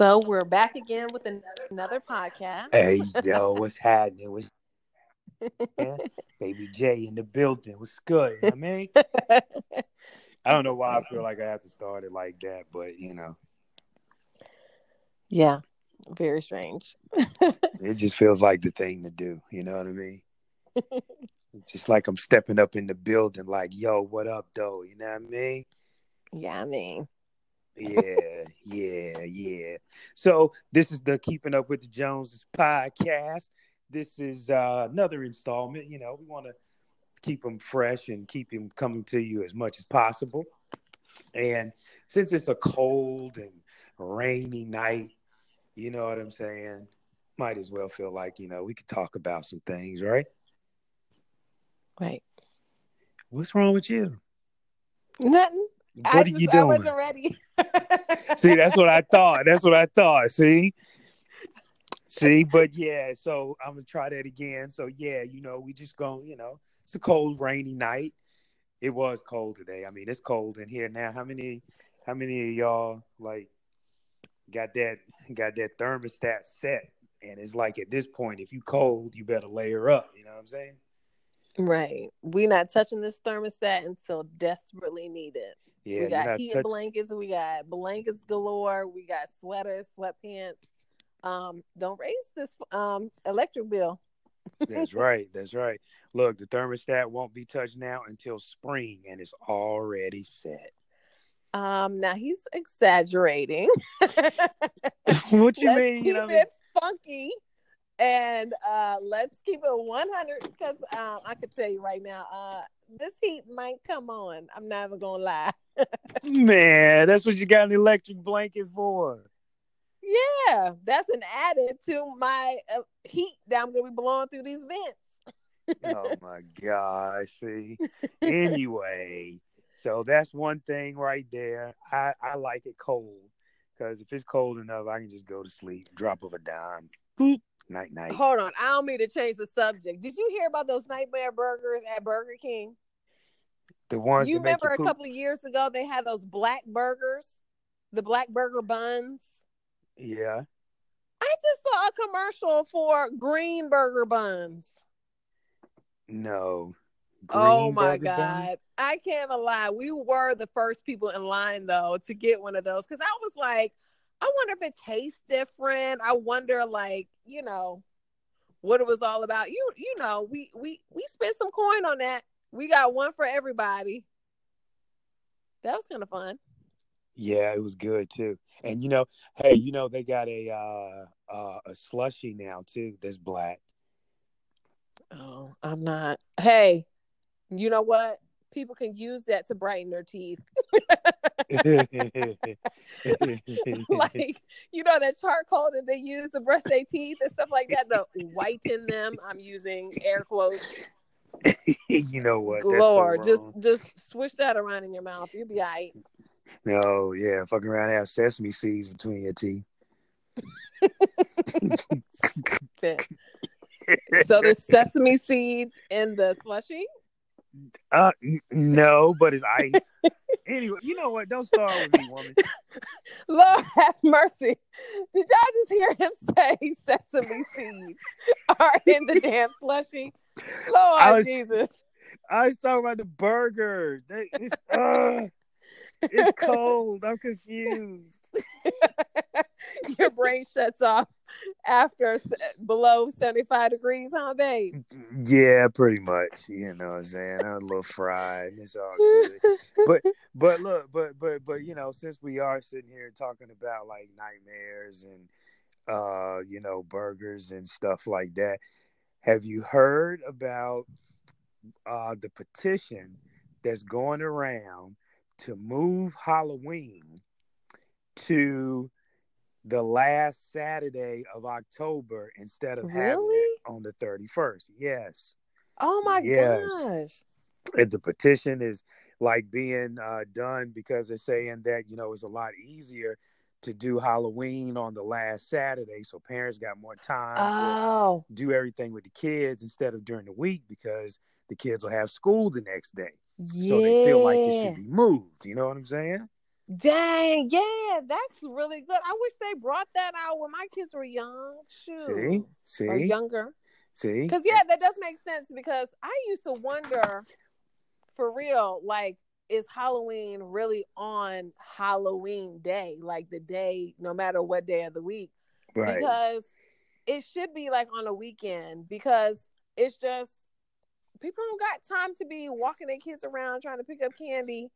So we're back again with another, another podcast. Hey, yo, what's happening? What's yeah, Baby J in the building. What's good? You know what I mean, I don't know why I feel like I have to start it like that, but you know, yeah, very strange. it just feels like the thing to do. You know what I mean? just like I'm stepping up in the building, like, yo, what up, though? You know what I mean? Yeah, I mean, yeah, yeah, yeah. So this is the Keeping Up with the Joneses podcast. This is uh, another installment. You know, we want to keep them fresh and keep them coming to you as much as possible. And since it's a cold and rainy night, you know what I'm saying? Might as well feel like you know we could talk about some things, right? Right. What's wrong with you? Nothing. What I are just, you I doing? wasn't ready. See, that's what I thought. That's what I thought. See? See, but yeah, so I'm gonna try that again. So yeah, you know, we just go, you know, it's a cold, rainy night. It was cold today. I mean, it's cold in here now. How many how many of y'all like got that got that thermostat set? And it's like at this point, if you cold, you better layer up. You know what I'm saying? right. We're not touching this thermostat until desperately needed. Yeah, we got heated touch- blankets. We got blankets galore. We got sweaters, sweatpants. Um, don't raise this um electric bill. That's right. That's right. Look, the thermostat won't be touched now until spring, and it's already set. Um, now he's exaggerating. what you let's mean? keep You know, what I it funky, and uh, let's keep it one hundred. Because um, I could tell you right now, uh, this heat might come on. I'm never gonna lie. man, that's what you got an electric blanket for. Yeah, that's an added to my uh, heat that I'm gonna be blowing through these vents. oh my gosh! See, anyway, so that's one thing right there. I I like it cold because if it's cold enough, I can just go to sleep, drop of a dime, boop, night night. Hold on, I don't mean to change the subject. Did you hear about those nightmare burgers at Burger King? The ones you remember a couple of years ago they had those black burgers, the black burger buns. Yeah. I just saw a commercial for green burger buns. No. oh my god. bun? I can't lie. We were the first people in line though to get one of those because I was like, I wonder if it tastes different. I wonder like, you know, what it was all about. You you know, we we we spent some coin on that. We got one for everybody. That was kind of fun. Yeah, it was good too. And you know, hey, you know they got a uh uh a slushy now too that's black. Oh, I'm not. Hey, you know what? People can use that to brighten their teeth. like, you know, that charcoal that they use to brush their teeth and stuff like that, to whiten them. I'm using air quotes. you know what? That's so Lord, just just swish that around in your mouth. You'll be all right. No, yeah, fucking around and have sesame seeds between your teeth. So there's sesame seeds in the slushy. Uh, n- no, but it's ice. anyway, you know what? Don't start with me, woman. Lord have mercy. Did y'all just hear him say sesame seeds are in the damn slushy? Lord I was- Jesus. I was talking about the burger. They, it's, uh, it's cold. I'm confused. Your brain shuts off after below 75 degrees, huh, babe? Yeah, pretty much. You know what I'm saying? I'm a little fried. It's all good. but but look, but but but you know, since we are sitting here talking about like nightmares and uh, you know, burgers and stuff like that, have you heard about uh the petition that's going around to move Halloween to the last Saturday of October instead of having it on the 31st? Yes Oh my Yes. gosh. and the petition is like being uh, done because they're saying that you know it's a lot easier to do Halloween on the last Saturday, so parents got more time Oh, to do everything with the kids instead of during the week because the kids will have school the next day, yeah. so they feel like it should be moved. You know what I'm saying? Dang, yeah, that's really good. I wish they brought that out when my kids were young. Shoot. See, Or see, younger. see. Because yeah, that does make sense because I used to wonder for real, like, is Halloween really on Halloween day? Like the day, no matter what day of the week. right. Because it should be like on a weekend because it's just people don't got time to be walking their kids around trying to pick up candy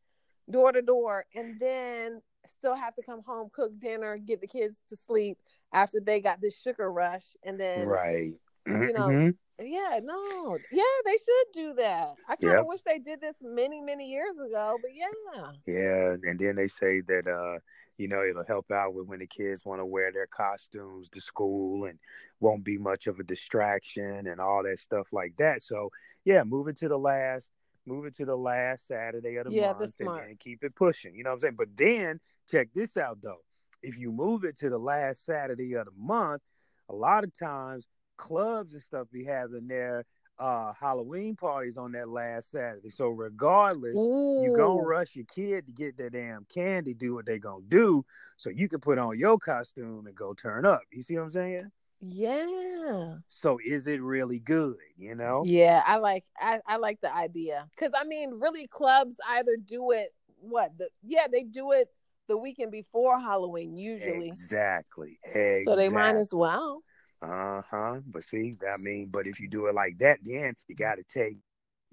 door to door and then still have to come home, cook dinner, get the kids to sleep after they got this sugar rush and then right. You know, Mhm. yeah, no. Yeah, they should do that. I kind of Yep. wish they did this many, many years ago, but yeah. Yeah, and then they say that uh, you know, it'll help out with when the kids want to wear their costumes to school and won't be much of a distraction and all that stuff like that. So yeah, move it to the last, move it to the last Saturday of the Yeah, month and then keep it pushing. You know what I'm saying? But then check this out though. If you move it to the last Saturday of the month, a lot of times clubs and stuff be having their uh Halloween parties on that last Saturday. So regardless, you gonna rush your kid to get their damn candy, do what they gonna do, so you can put on your costume and go turn up. You see what I'm saying? Yeah. So is it really good? You know? Yeah, I like I, I like the idea. Cause I mean, really clubs either do it what the yeah, they do it the weekend before Halloween usually. Exactly. Exactly. So they might as well. Uh huh. But see, I mean, but if you do it like that, then you got to take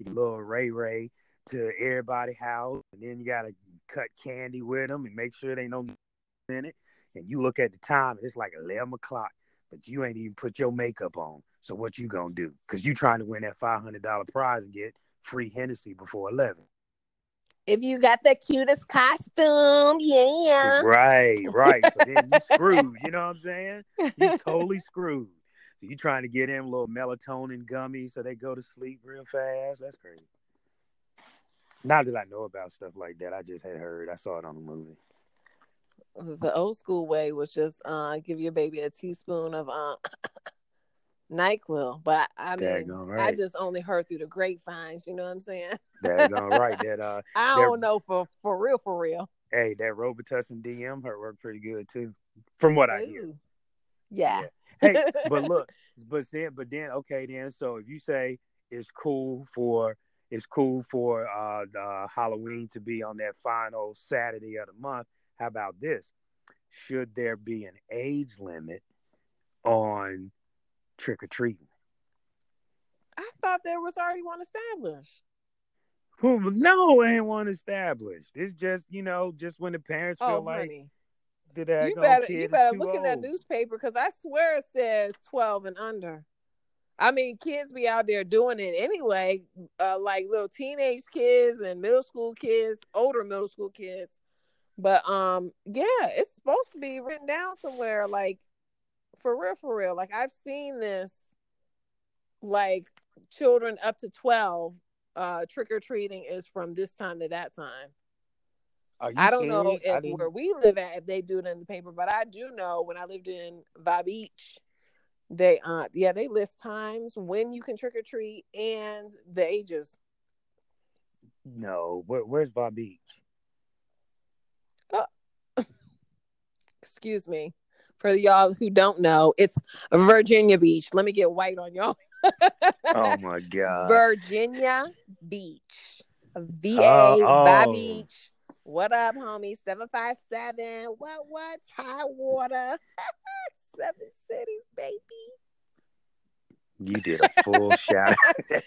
little Ray Ray to everybody house, and then you got to cut candy with them and make sure they know in it. And you look at the time, it's like eleven o'clock, but you ain't even put your makeup on. So what you gonna do? Because you trying to win that five hundred dollar prize and get free Hennessy before eleven. If you got the cutest costume, yeah. Right, right. So then you screwed. You know what I'm saying? You totally screwed. So you trying to get them little melatonin gummies so they go to sleep real fast. That's crazy. Not that I know about stuff like that. I just had heard. I saw it on the movie. the old school way was just uh give your baby a teaspoon of uh NyQuil. But I, I mean Daggone I just only heard through the grapevines, you know what I'm saying? Daggone right. That uh, I don't know for for real, for real. hey, that Robitussin DM her worked pretty good too, from what I hear. Ooh. Yeah. Hey, but look, but then, but then, okay, then. So if you say it's cool for it's cool for uh, the Halloween to be on that final Saturday of the month, how about this? Should there be an age limit on trick or treating? I thought there was already one established. Who? No, ain't one established. It's just you know, just when the parents feel Oh, like honey. the daggone You better you better look in that newspaper because I swear it says twelve and under. I mean, kids be out there doing it anyway, uh, like little teenage kids and middle school kids, older middle school kids. But um, yeah, it's supposed to be written down somewhere, like for real, for real. Like I've seen this, like children up to twelve, uh, trick or treating is from this time to that time. I don't know serious? I if where we live at if they do it in the paper, but I do know when I lived in Va Beach, they uh yeah they list times when you can trick or treat and the ages. No, where, where's Bob Beach? Excuse me, for y'all who don't know, it's Virginia Beach. Let me get white on y'all. Oh my god! Virginia Beach, V A Oh, Va oh. Beach. What up, homie? Seven five seven. What what? High water. Seven cities, baby. You did a full shout out.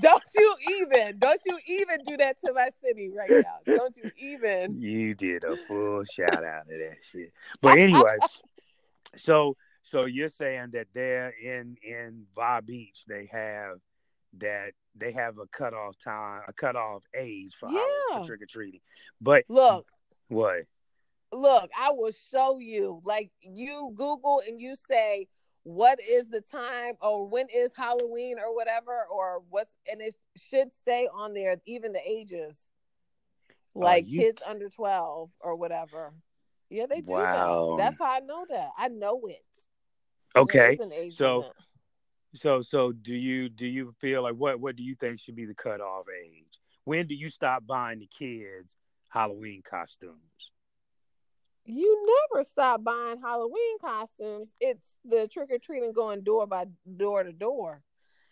Don't you even, don't you even do that to my city right now. Don't you even. You did a full shout out of that shit. But anyway, so so you're saying that there in in Va Beach they have that they have a cutoff time, a cutoff age for, Yeah. trick or treating. But Look, what? look, I will show you. Like you Google and you say, what is the time or when is Halloween or whatever, or what's and it should say on there even the ages. Oh, like you- kids under twelve or whatever. Yeah, they do Wow. that. That's how I know that. I know it. Okay, so- limit. so so do you do you feel like what what do you think should be the cutoff age? When do you stop buying the kids Halloween costumes. You never stop buying Halloween costumes. It's the trick or treating going door by door to door.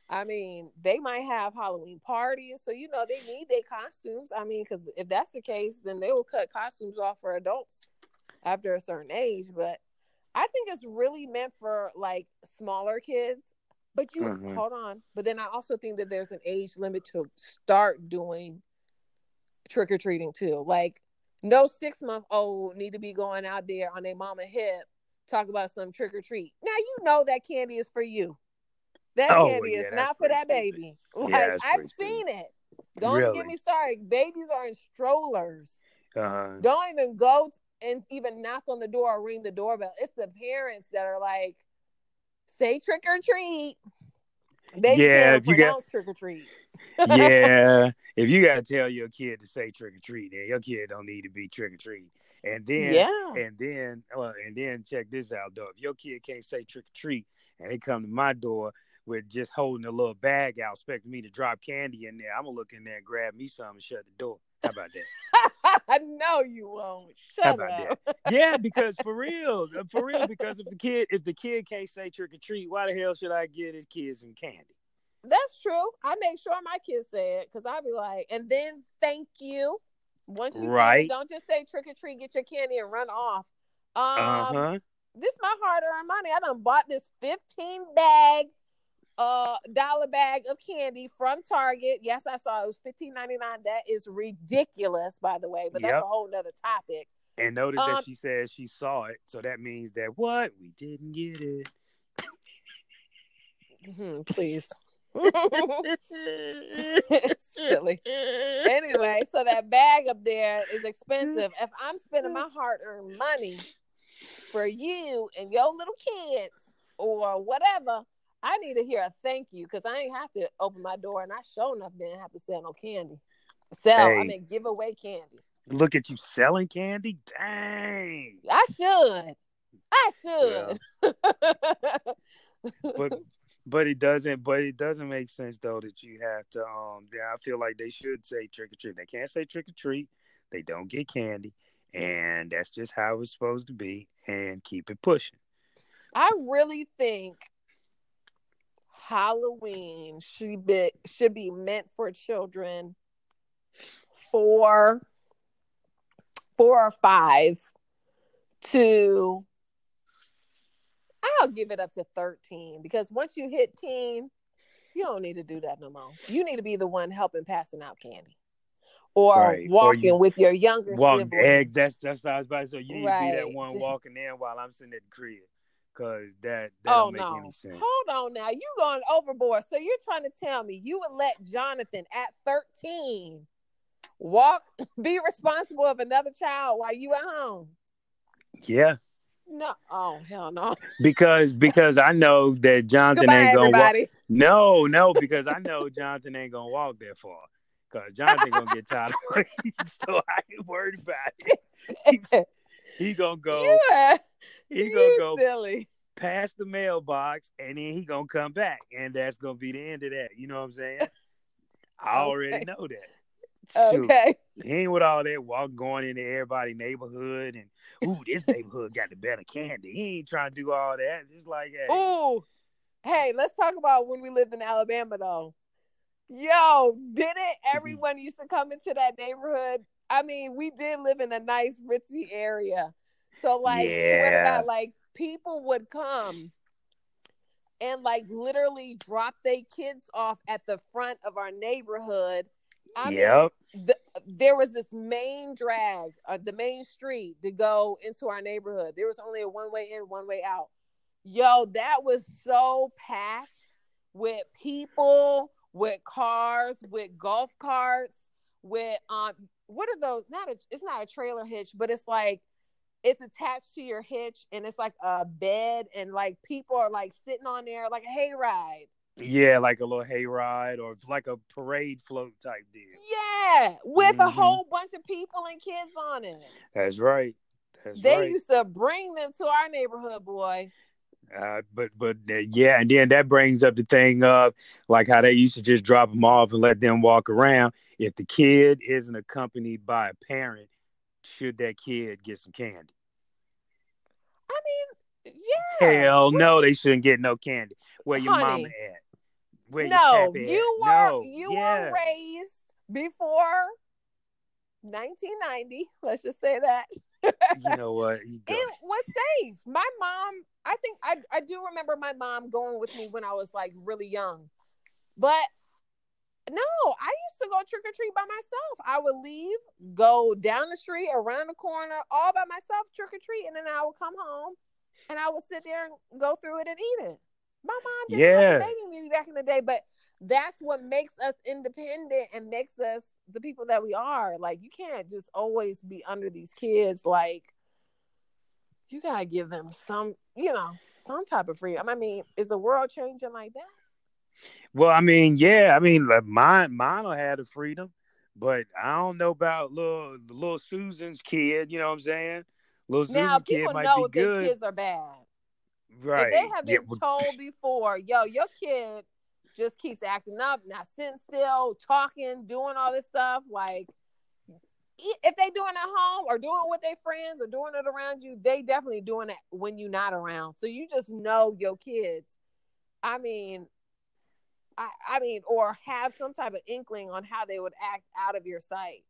I mean, they might have Halloween parties, so you know they need their costumes. I mean, because if that's the case, then they will cut costumes off for adults after a certain age. But I think it's really meant for like smaller kids. But you Mhm. hold on. But then I also think that there's an age limit to start doing trick or treating too. Like no six month old need to be going out there on their mama hip talk about some trick or treat. Now you know that candy is for you. That Oh, candy yeah, is not for that stupid. baby. Like that's I've seen it. Don't even get me started. Babies are in strollers. Uh, Don't even go and even knock on the door or ring the doorbell. It's the parents that are like, say trick or treat. Baby Yeah, you got- pronounce trick or treat. yeah, if you gotta tell your kid to say trick or treat, then your kid don't need to be trick or treat. And then, yeah. and then, uh, and then check this out though. If your kid can't say trick or treat, and they come to my door with just holding a little bag out, expecting me to drop candy in there, I'm gonna look in there and grab me some and shut the door. How about that? I know you won't. How Shut about up. yeah, because for real, for real, because if the kid if the kid can't say trick or treat, why the hell should I give his kids some candy? That's true. I make sure my kids say it because I'll be like, and then thank you. Once you Right. don't just say trick or treat, get your candy and run off. Um, Uh huh. this my hard earned money. I done bought this 15 bag, uh, dollar bag of candy from Target. Yes, I saw it was 15.99. That is ridiculous, by the way, but that's Yep. a whole nother topic. And notice Um, that she said she saw it, so that means that what we didn't get it. Mhm, please. Silly. Anyway, so that bag up there is expensive. If I'm spending my hard earned money for you and your little kids or whatever, I need to hear a thank you because I ain't have to open my door and I sure enough didn't have to sell no candy. Sell, I mean, give away candy. Look at you selling candy. Dang. I should. I should. But but it doesn't. But it doesn't make sense though that you have to. Um. Yeah, I feel like they should say trick or treat. They can't say trick or treat. They don't get candy, and that's just how it's supposed to be. And keep it pushing. I really think Halloween should be should be meant for children four four or five to I'll give it up to 13 because once you hit teen, you don't need to do that no more. You need to be the one helping passing out candy. Or Right. Or walking you with your younger Walk sibling. egg. That's that's what I was about to say. You need to be that one walking in while I'm sitting at the crib, cause that that Oh don't make no! any sense. Hold on now, you going overboard. So you're trying to tell me you would let Jonathan at 13 walk, be responsible of another child while you at home? Yeah, No, oh hell no! because because I know that Jonathan Goodbye, ain't gonna walk. No, no, because I know Jonathan ain't gonna walk that far. Cause Jonathan gonna get tired of so I ain't worried about it. He gonna go. you are, He gonna go silly. past the mailbox, and then he gonna come back, and that's gonna be the end of that. You know what I'm saying? I already Okay. know that. Shoot. Okay, He ain't with all that walk going into everybody neighborhood and ooh, this neighborhood got the better candy. He ain't trying to do all that. Just like hey, ooh, hey, let's talk about when we lived in Alabama though. Yo, didn't Mm-hmm. everyone used to come into that neighborhood? I mean, we did live in a nice ritzy area. So like Yeah. God, like people would come and like literally drop their kids off at the front of our neighborhood. I mean, yep. the, there was this main drag, uh, the main street to go into our neighborhood. There was only a one way in, one way out. Yo, that was so packed with people, with cars, with golf carts, with um, what are those? Not a, it's not a trailer hitch, but it's like it's attached to your hitch, and it's like a bed, and like people are like sitting on there like a hayride. Yeah, like a little hayride or like a parade float type deal. Yeah, with a Mhm. whole bunch of people and kids on it. That's right. That's they right. used to bring them to our neighborhood, boy. Uh, but but uh, yeah, and then that brings up the thing of like how they used to just drop them off and let them walk around. If the kid isn't accompanied by a parent, should that kid get some candy? I mean, yeah. Hell no, they shouldn't get no candy. Where your Honey. mama at? Where no, at? you were No, you yeah. were raised before 1990. Let's just say that. You know what? You it was safe. My mom, I think I I do remember my mom going with me when I was like really young. But no, I used to go trick or treat by myself. I would leave, go down the street, around the corner, all by myself, trick or treat, and then I would come home and I would sit there and go through it and eat it. My mom didn't Yeah. Have a baby me back in the day, but that's what makes us independent and makes us the people that we are. Like you can't just always be under these kids. Like you gotta give them some, you know, some type of freedom. I mean, is the world changing like that? Well, I mean, yeah, I mean, like mine, mine have the freedom, but I don't know about little little Susan's kid. You know what I'm saying? Little now Susan's kid people might know be good, kids are bad. Right? If they have been well, told before, yo, your kid just keeps acting up, not sitting still, talking, doing all this stuff, like if they doing it at home or doing it with their friends or doing it around you, they definitely doing it when you're not around. So you just know your kids. I mean, I, I mean, or have some type of inkling on how they would act out of your sight.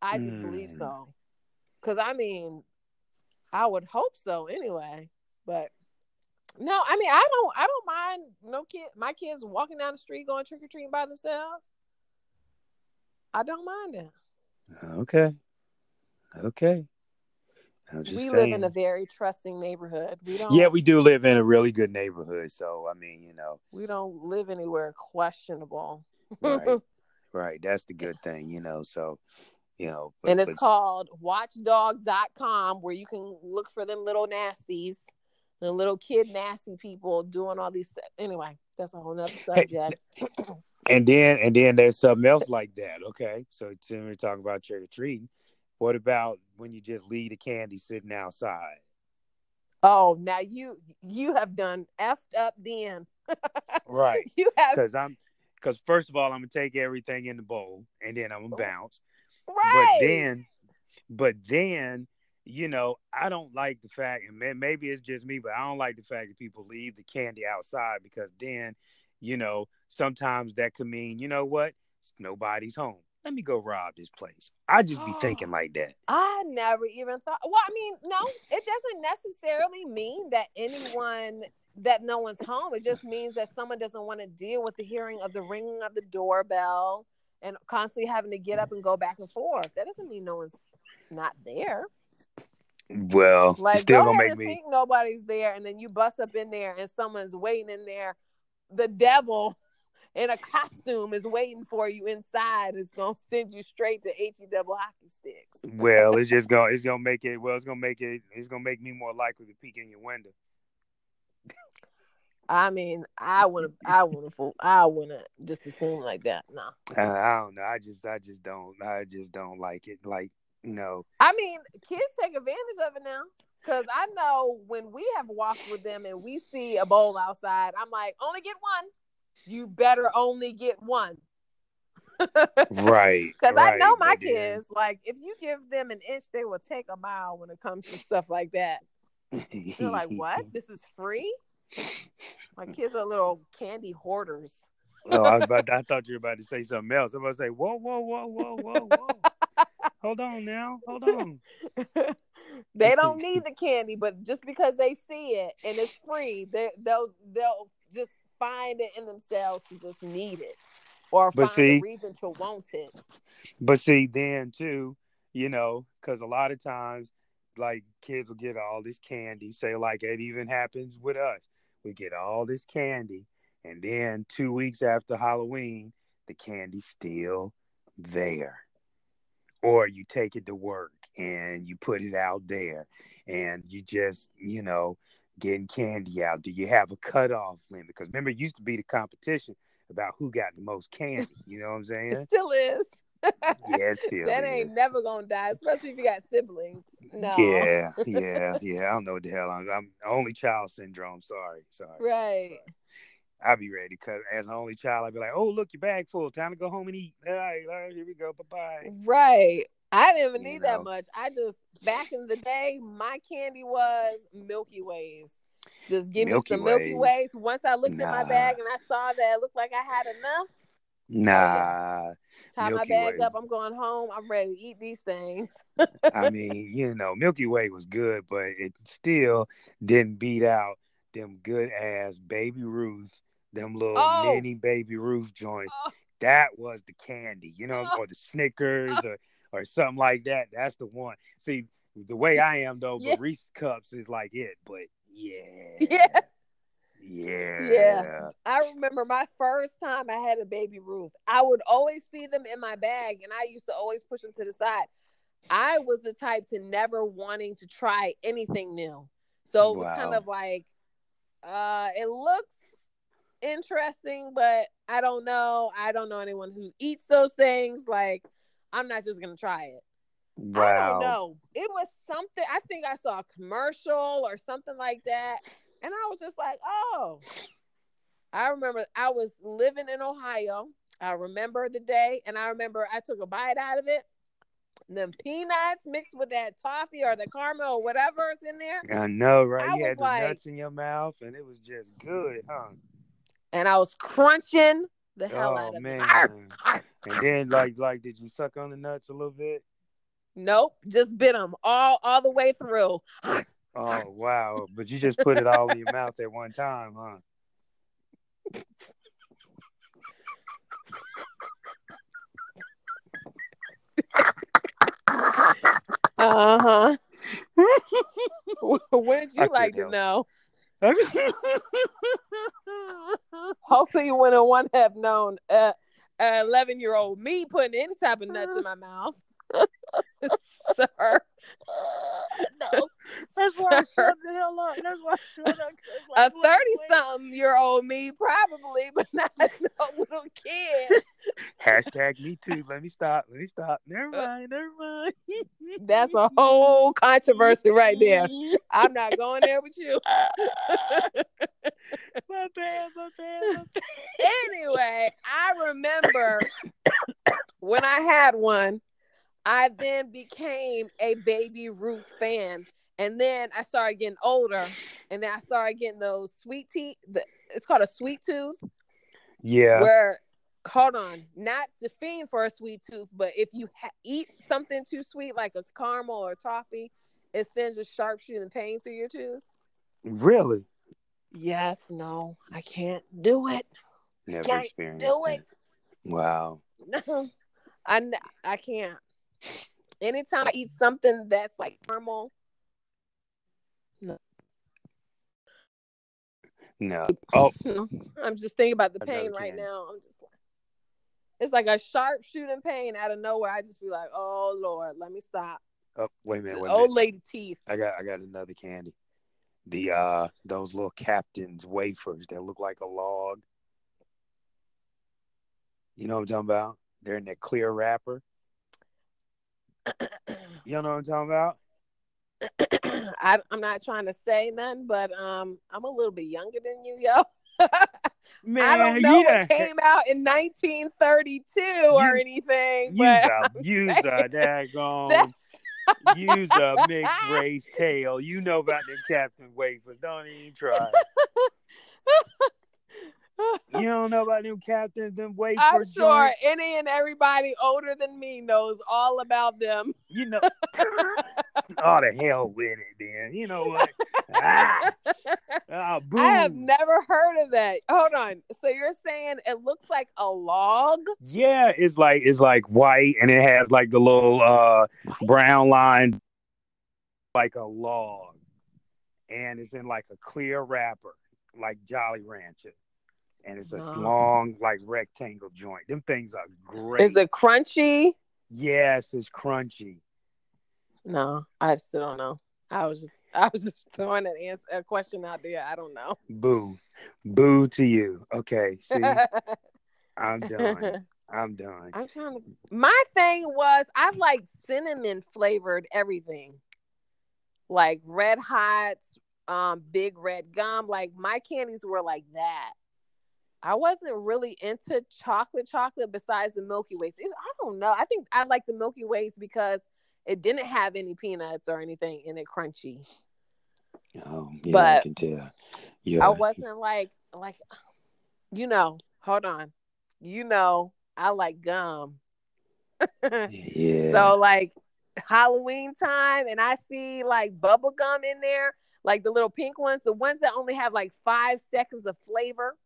I just believe Mm. so. Cause I mean, I would hope so anyway. But no, I mean, I don't, I don't mind no kid, my kids walking down the street going trick or treating by themselves. I don't mind it. okay, okay. We saying. live in a very trusting neighborhood. We don't. yeah, we do live in a really good neighborhood, so I mean, you know, we don't live anywhere questionable. right, right. That's the good thing, you know. So, you know, but- and it's but- called watchdog.com where you can look for them little nasties, the little kid nasty people doing all these. Anyway, that's a whole nother subject. And then and then there's something else like that. Okay, so since we're talking about trick or treating, what about when you just leave the candy sitting outside? Oh, now you you have done effed up then. Right, You have because I'm because first of all I'm gonna take everything in the bowl and then I'm gonna oh. bounce. right. But then, but then. You know, I don't like the fact, and maybe it's just me, but I don't like the fact that people leave the candy outside because then, you know, sometimes that could mean, you know what, nobody's home. Let me go rob this place. I just be thinking like that. I never even thought. Well, I mean, no, it doesn't necessarily mean that anyone that no one's home. It just means that someone doesn't want to deal with the hearing of the ringing of the doorbell and constantly having to get up and go back and forth. That doesn't mean no one's not there. Well, Like, still go gonna make me. think nobody's there, and then you bust up in there, and someone's waiting in there. The devil in a costume is waiting for you inside. It's gonna send you straight to he double hockey sticks. Well, it's just gonna it's gonna make it. Well, it's gonna make it. It's gonna make me more likely to peek in your window. I mean, I wouldn't, I wouldn't, I wouldn't just assume like that. No, I, I don't know. I just I just don't. I just don't like it. Like know. I mean, kids take advantage of it now. Cause I know when we have walked with them and we see a bowl outside, I'm like, only get one. You better only get one. Right. Because I know my kids, like, if you give them an inch, they will take a mile when it comes to stuff like that. They're like, what? This is free? My kids are little candy hoarders. oh, I was about. I thought you were about to say something else. I'm about to say, whoa, whoa, whoa, whoa, whoa, whoa. Hold on now. Hold on. they don't need the candy, but just because they see it and it's free, they they'll they'll just find it in themselves to just need it or But find see- a reason to want it. But see, then too, you know, because a lot of times, like kids will get all this candy. Say, like it even happens with us. We get all this candy, and then two weeks after Halloween, the candy's still there. Or you take it to work and you put it out there, and you just, you know, getting candy out. Do you have a cutoff limit? Because remember, it used to be the competition about who got the most candy. You know what I'm saying? It still is. Yeah, still that is. ain't never gonna die, especially if you got siblings. No. Yeah, yeah, yeah. I don't know what the hell I'm. I'm only child syndrome. Sorry, sorry. Right. I'll be ready because as an only child, I'd be like, "Oh, look, your bag full. Time to go home and eat." All right, all right here we go. Bye bye. Right. I didn't even You need know. that much. I just back in the day, my candy was Milky Ways. Just give Milky me some Milky Ways. Once I looked at my bag and I saw that it looked like I had enough, Nah, tie my bag Way. up. I'm going home. I'm ready to eat these things. I mean, you know, Milky Way was good, but it still didn't beat out them good ass Baby Ruth, them little Oh. mini Baby Ruth joints. Oh. That was the candy, you know, Oh. or the Snickers or or something like that. That's the one. See, the way I am though, Yeah. but Reese cups is like it, but yeah, Yeah. yeah, Yeah. I remember my first time I had a Baby Ruth. I would always see them in my bag and I used to always push them to the side. I was the type to never wanting to try anything new. So it was kind of like uh it looks interesting, but I don't know. I don't know anyone who eats those things. Like I'm not just gonna try it. I don't know. It was something. I think I saw a commercial or something like that, and I was just like, "Oh." I remember I was living in Ohio. I remember the day, and I remember I took a bite out of it. Them peanuts mixed with that toffee or the caramel or whatever is in there, I know, right? I you had the like- nuts in your mouth, and it was just good, huh? And I was crunching the hell Oh, out of man. it. And then, like, like, did you suck on the nuts a little bit? Nope, just bit them all all the way through. Oh, wow! But you just put it all in your mouth at one time, huh? Uh huh. Wouldn't I you like to know? Hopefully, you wouldn't want to have known uh, a 11 year old me putting any type of nuts in my mouth. Sir. no, that's why I shut the hell up. That's why I shut up. 'cause, A 30 wait, wait. something year old me, probably, but not no little kid. Hashtag me too. Let me stop. Let me stop. Never uh, mind. Never mind. That's a whole controversy right there. I'm not going there with you. my bad. My bad. My bad. anyway, I remember when I had one, I then became a Baby Ruth fan. And then I started getting older, and then I started getting those sweet tea. The, it's called a sweet tooth, Yeah. where hold on, not to fiend for a sweet tooth, but if you ha- eat something too sweet, like a caramel or toffee, it sends a sharp shooting pain through your tooth. Really? Yes, no, I can't do it. Never Can't experienced do that. it. Wow. No, I I can't. Anytime I eat something that's like caramel, No. No. Oh, I'm just thinking about the pain right now. I'm just like, it's like a sharp shooting pain out of nowhere. I just be like, oh Lord, let me stop. oh wait a minute. Wait a Old minute. lady teeth. I got I got another candy. The uh those little captain's wafers that look like a log. You know what I'm talking about? They're in that clear wrapper. You know what I'm talking about? I, I'm not trying to say nothing, but um, I'm a little bit younger than you, yo. Man, I don't know you what came out in 1932 or anything, Use but a use a daggone use a mixed race tail. You know about them Captain wafers. Don't even try. You don't know about them Captain them wafer I'm sure joints? any and everybody older than me knows all about them. You know. oh, the hell with it, then. You know what? ah, ah. I have never heard of that. Hold on. So you're saying it looks like a log? Yeah, it's like it's like white, and it has like the little uh brown line, like a log, and it's in like a clear wrapper, like Jolly Rancher, and it's a No. long like rectangle joint. Them things are great. Is it crunchy? Yes, it's crunchy. No, I still don't know. I was just I was just throwing an answer, a question out there. I don't know. Boo, boo to you. Okay, see, I'm done. I'm done. I'm trying to. My thing was I like cinnamon flavored everything, like red hots, um, big red gum. Like my candies were like that. I wasn't really into chocolate chocolate besides the Milky Ways. I don't know. I think I like the Milky Ways because it didn't have any peanuts or anything in it crunchy. Oh, yeah, But- I can tell. Yeah, I wasn't like like you know, hold on. You know, I like gum. yeah. So like Halloween time and I see like bubble gum in there, like the little pink ones, the ones that only have like five seconds of flavor.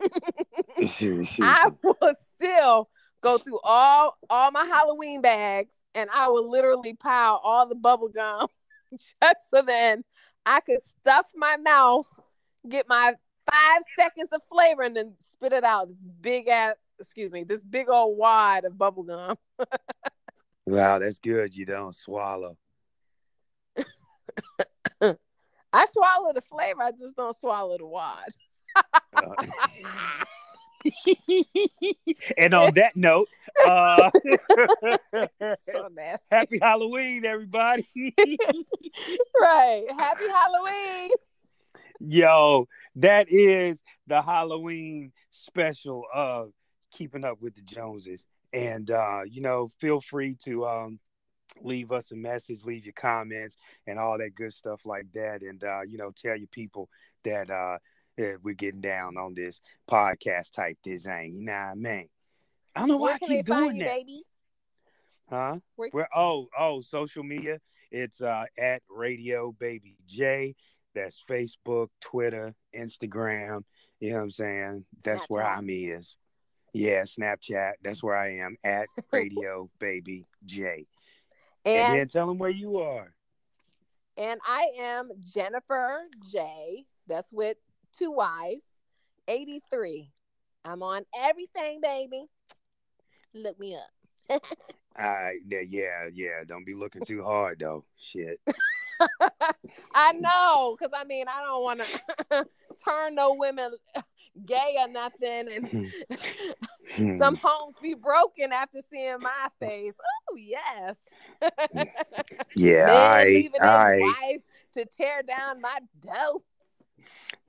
I will still go through all all my Halloween bags and I will literally pile all the bubble gum just so then I could stuff my mouth, get my five seconds of flavor, and then spit it out. This big ass, excuse me, this big old wad of bubble gum. wow, that's good. You don't swallow. I swallow the flavor, I just don't swallow the wad. Uh, Uh, and on that note, uh, So happy Halloween, everybody. right. Happy Halloween. Yo, that is the Halloween special of Keeping Up with the Joneses. And uh, you know, feel free to um leave us a message, leave your comments and all that good stuff like that. And uh, you know, tell your people that that we're getting down on this podcast type design. You know what I mean? I don't know why Where I keep doing you, that. baby? Huh? Where- Where oh oh social media. It's uh at Radio Baby J. That's Facebook, Twitter, Instagram. You know what I'm saying? That's where I'm is. Yeah, Snapchat. That's where I am at Radio Baby J. And, And then tell them where you are. and I am Jennifer J. That's with two Y's. 83. I'm on everything, baby. Look me up. all right, yeah, yeah, yeah. Don't be looking too hard though. Shit. I know, because I mean, I don't want to turn no women gay or nothing, and Hmm. some homes be broken after seeing my face. Oh yes, yeah, right, leaving their wife to tear down my dough.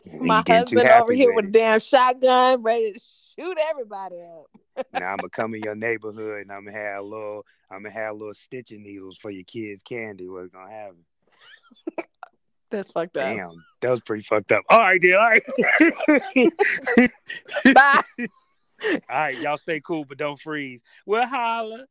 My husband over here with a damn shotgun, ready to shoot everybody up. Now I'm gonna come in your neighborhood and I'm gonna have a little, I'm gonna have little stitching needles for your kids' candy. What's gonna happen? That's fucked up. Damn, that was pretty fucked up. All right, dude. All right. Bye. All right, y'all stay cool, but don't freeze. We'll holla.